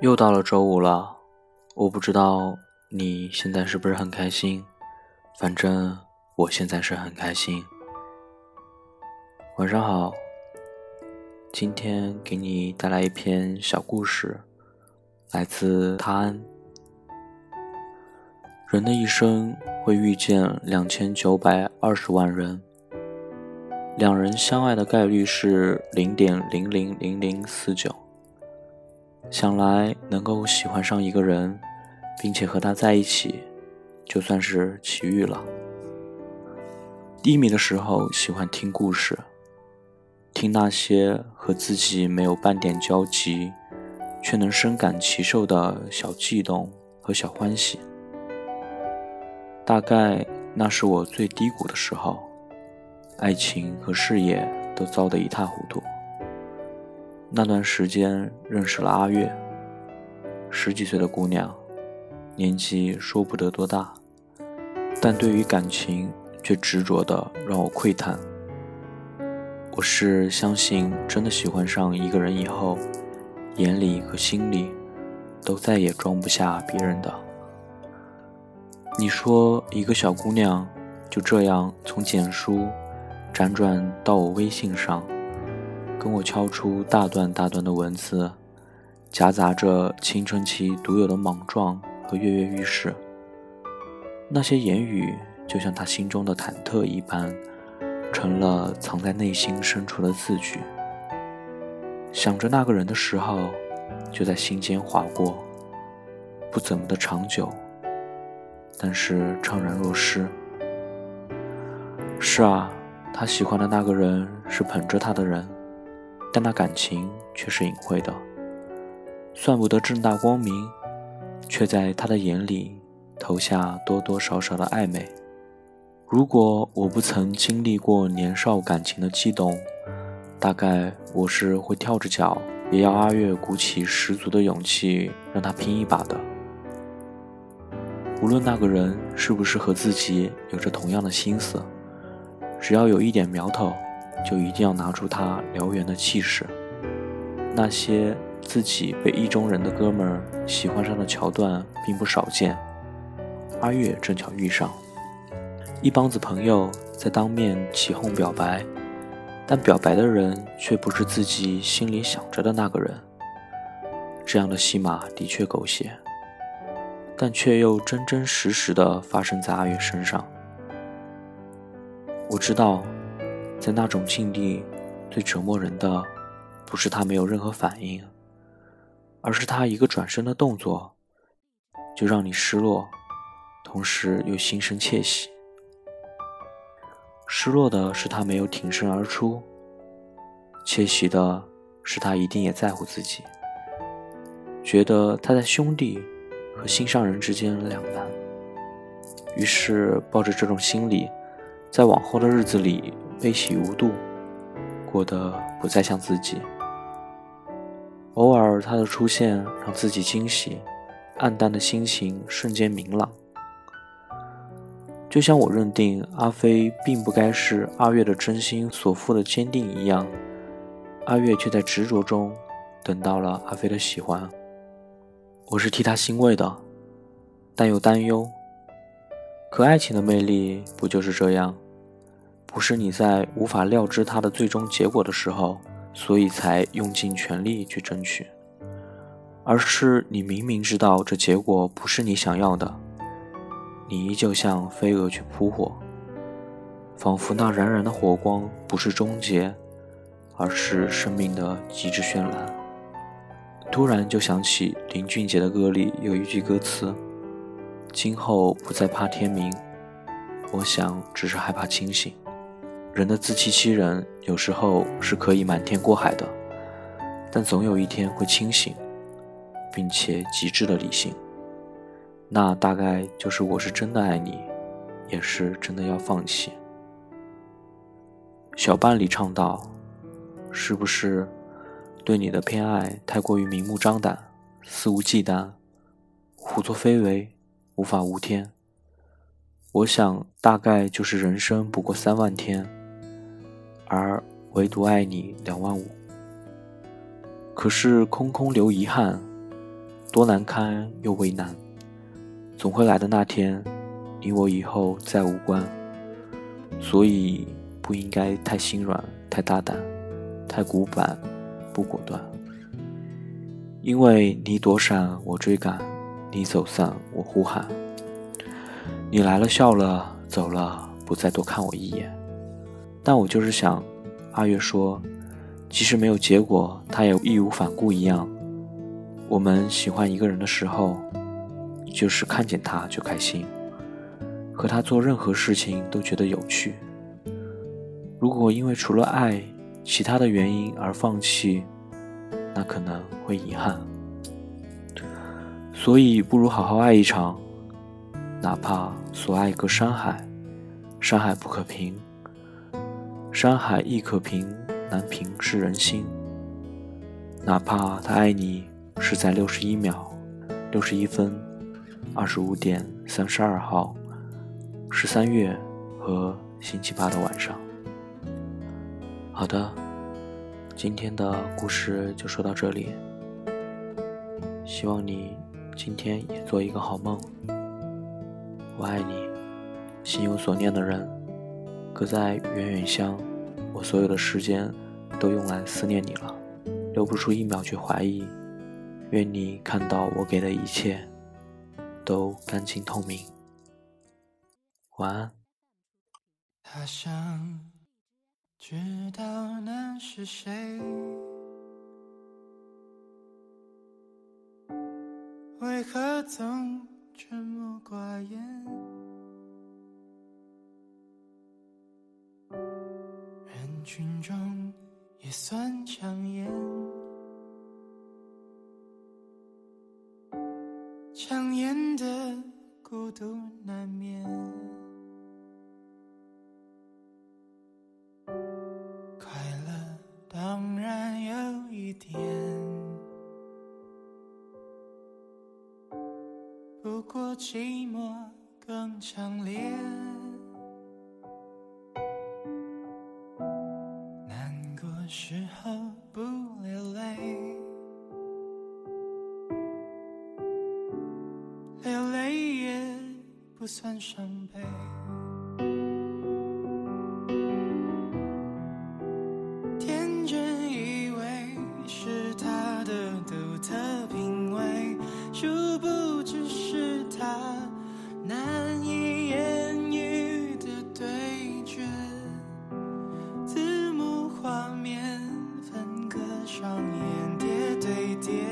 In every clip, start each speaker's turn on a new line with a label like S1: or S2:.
S1: 又到了周五了，我不知道你现在是不是很开心，反正我现在是很开心。晚上好，今天给你带来一篇小故事，来自他安。人的一生会遇见两千九百二十万人，两人相爱的概率是零点零零零零四九。想来能够喜欢上一个人，并且和他在一起，就算是奇遇了。低迷的时候喜欢听故事，听那些和自己没有半点交集，却能深感其受的小悸动和小欢喜。大概那是我最低谷的时候，爱情和事业都糟得一塌糊涂。那段时间认识了阿月，十几岁的姑娘，年纪说不得多大，但对于感情却执着的让我喟叹。我是相信，真的喜欢上一个人以后，眼里和心里都再也装不下别人的。你说，一个小姑娘就这样从简书辗转到我微信上。跟我敲出大段大段的文字，夹杂着青春期独有的莽撞和跃跃欲试。那些言语就像他心中的忐忑一般，成了藏在内心深处的字句。想着那个人的时候，就在心间划过，不怎么的长久，但是怅然若失。是啊，他喜欢的那个人是捧着他的人。但那感情却是隐晦的，算不得正大光明，却在他的眼里投下多多少少的暧昧。如果我不曾经历过年少感情的悸动，大概我是会跳着脚也要阿月鼓起十足的勇气让他拼一把的。无论那个人是不是和自己有着同样的心思，只要有一点苗头。就一定要拿出他燎原的气势。那些自己被意中人的哥们儿喜欢上的桥段并不少见。阿月正巧遇上，一帮子朋友在当面起哄表白，但表白的人却不是自己心里想着的那个人。这样的戏码的确狗血，但却又真真实实的发生在阿月身上。我知道。在那种境地，最折磨人的，不是他没有任何反应，而是他一个转身的动作，就让你失落，同时又心生窃喜。失落的是他没有挺身而出，窃喜的是他一定也在乎自己，觉得他在兄弟和心上人之间两难，于是抱着这种心理，在往后的日子里。悲喜无度，过得不再像自己。偶尔他的出现让自己惊喜，暗淡的心情瞬间明朗。就像我认定阿飞并不该是阿月的真心所付的坚定一样，阿月却在执着中等到了阿飞的喜欢。我是替他欣慰的，但又担忧。可爱情的魅力不就是这样？不是你在无法料知它的最终结果的时候，所以才用尽全力去争取，而是你明明知道这结果不是你想要的，你依旧像飞蛾去扑火，仿佛那冉冉的火光不是终结，而是生命的极致绚烂。突然就想起林俊杰的歌里有一句歌词：“今后不再怕天明，我想只是害怕清醒。”人的自欺欺人，有时候是可以瞒天过海的，但总有一天会清醒，并且极致的理性。那大概就是我是真的爱你，也是真的要放弃。小半里唱道：“是不是对你的偏爱太过于明目张胆、肆无忌惮、胡作非为、无法无天？我想，大概就是人生不过三万天。”而唯独爱你两万五，可是空空留遗憾，多难堪又为难。总会来的那天，你我以后再无关。所以不应该太心软、太大胆、太古板、不果断。因为你躲闪，我追赶；你走散，我呼喊。你来了，笑了，走了，不再多看我一眼。但我就是想，阿月说，即使没有结果，他也义无反顾一样。我们喜欢一个人的时候，就是看见他就开心，和他做任何事情都觉得有趣。如果因为除了爱，其他的原因而放弃，那可能会遗憾。所以不如好好爱一场，哪怕所爱隔山海，山海不可平，山海亦可平，难平是人心。哪怕他爱你。是在六十一秒、六十一分、二十五点三十二号，十三月和星期八的晚上。好的，今天的故事就说到这里。希望你今天也做一个好梦。我爱你，心有所念的人，隔在远远乡，我所有的时间都用来思念你了，留不出一秒去怀疑。愿你看到我给的一切都干净透明。晚安。
S2: 他想知道那是谁，为何总沉默寡言？群中也算抢眼。强颜的孤独难免，快乐当然有一点，不过寂寞更强烈。难上演叠对叠，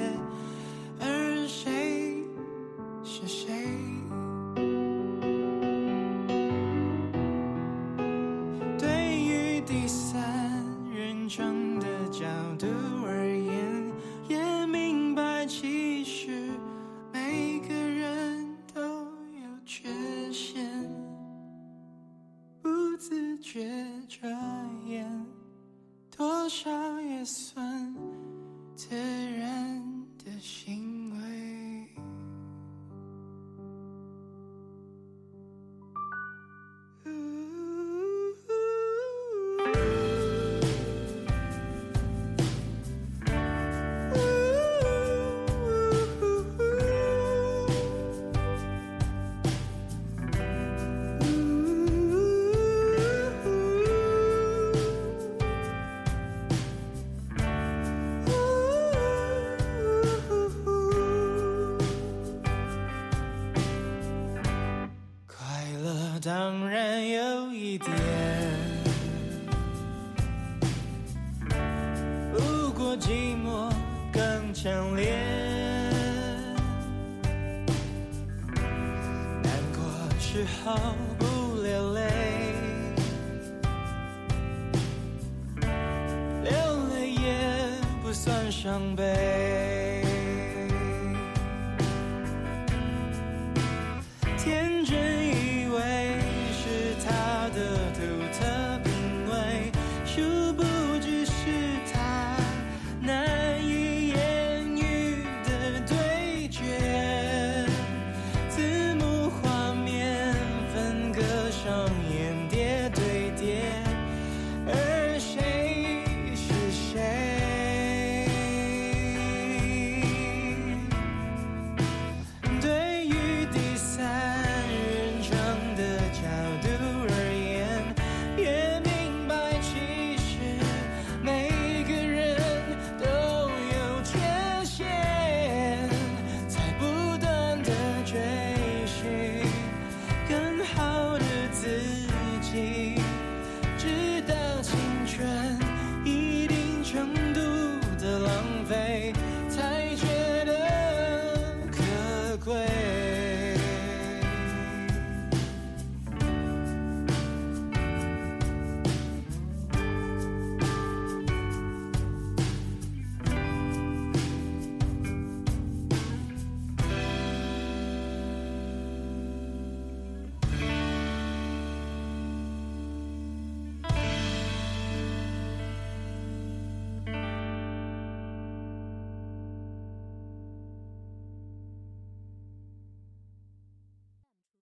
S2: 当然有一点，不过寂寞更强烈。难过时候不流泪，流泪也不算伤悲。